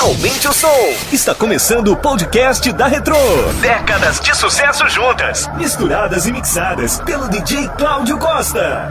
Aumente o som. Está começando o podcast da Retro. Décadas de sucesso juntas, misturadas e mixadas pelo DJ Cláudio Costa.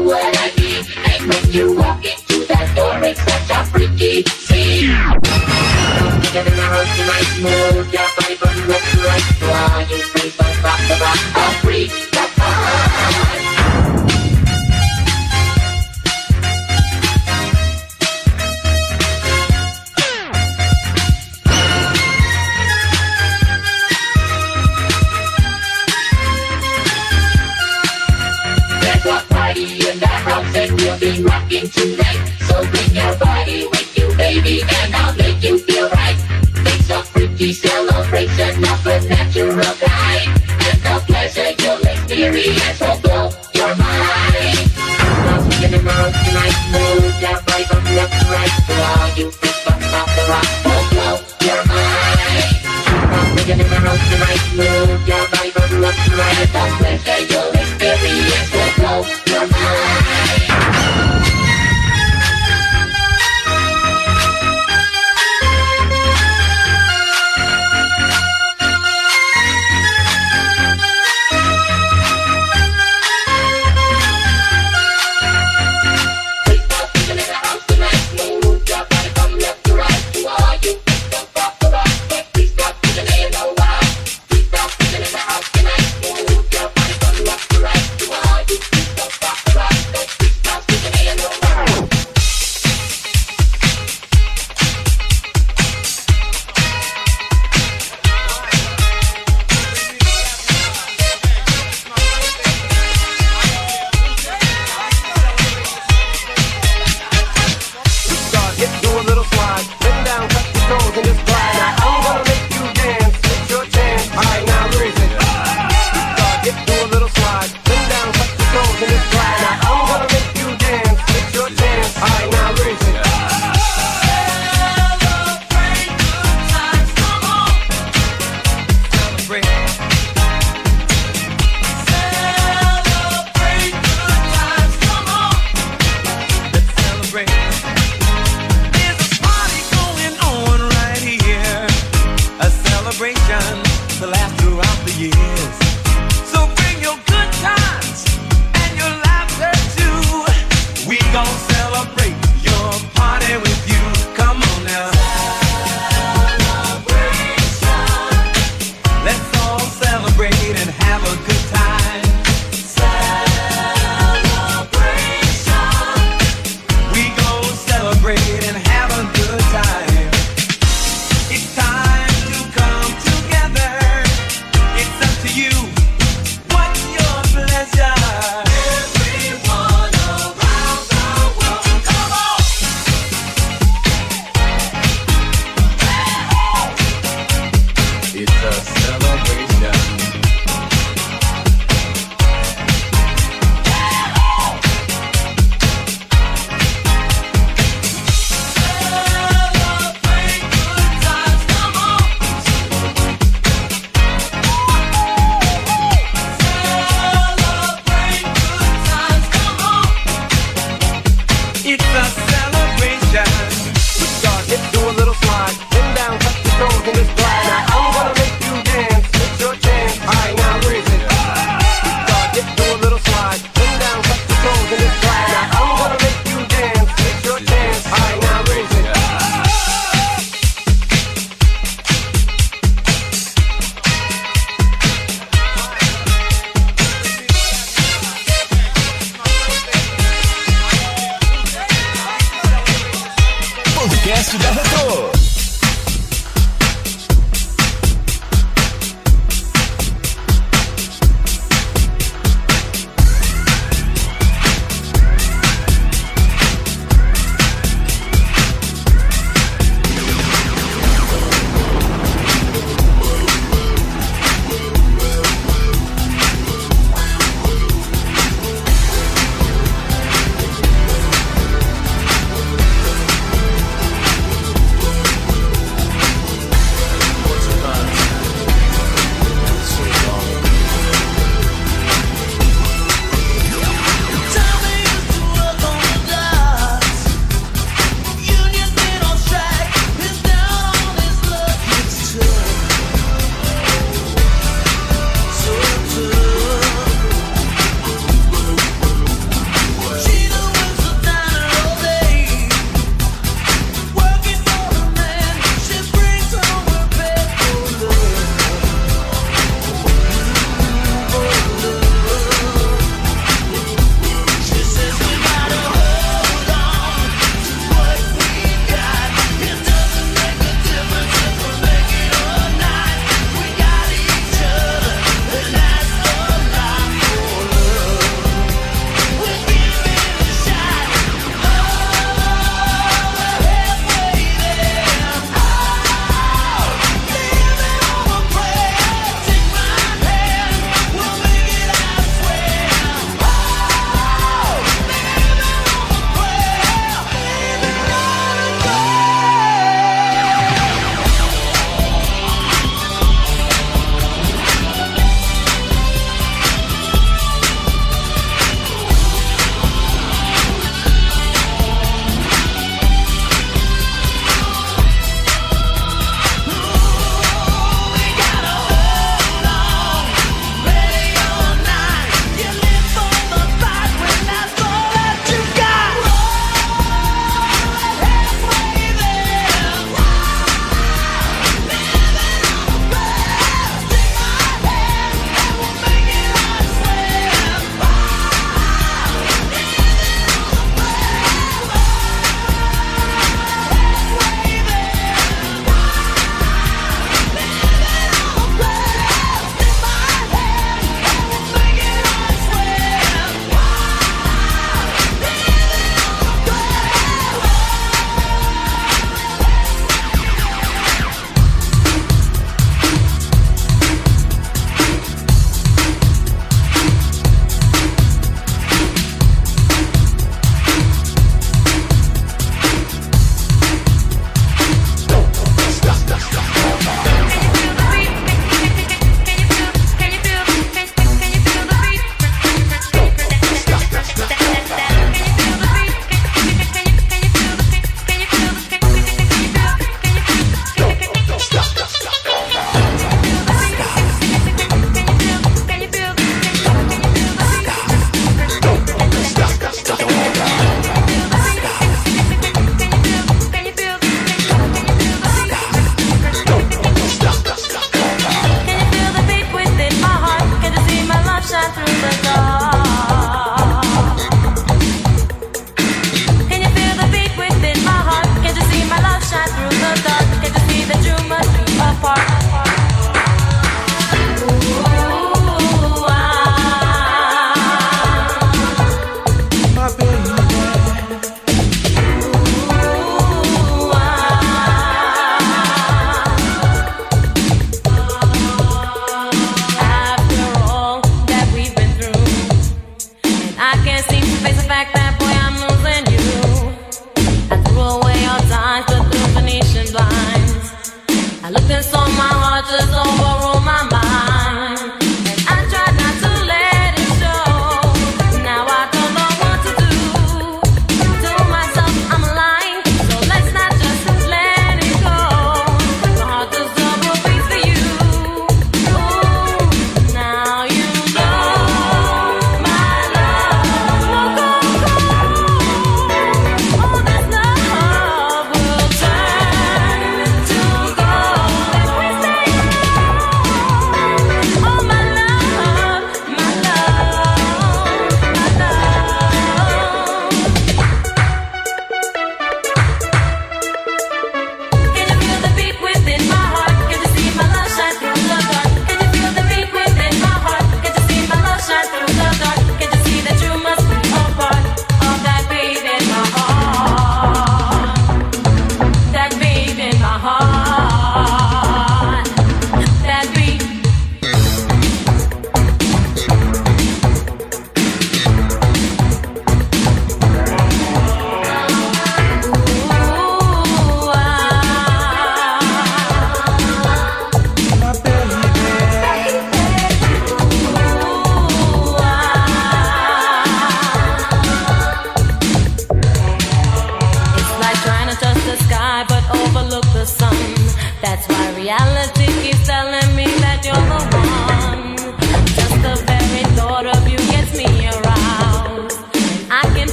what I mean. And when you walk into that door It's such a freaky scene. Tonight Move your body, burn left to right Flying space, don't stop the A freak. talking tonight. So bring your body with you, baby, and I'll make you feel right. It's a freaky celebration of a natural kind. And the pleasure you'll experience will blow your mind. I'm rocking and round tonight, move that right from left to right. For all you freaks from off the rock, will blow your mind. I'm rocking the round tonight, move that right from left to right. The pleasure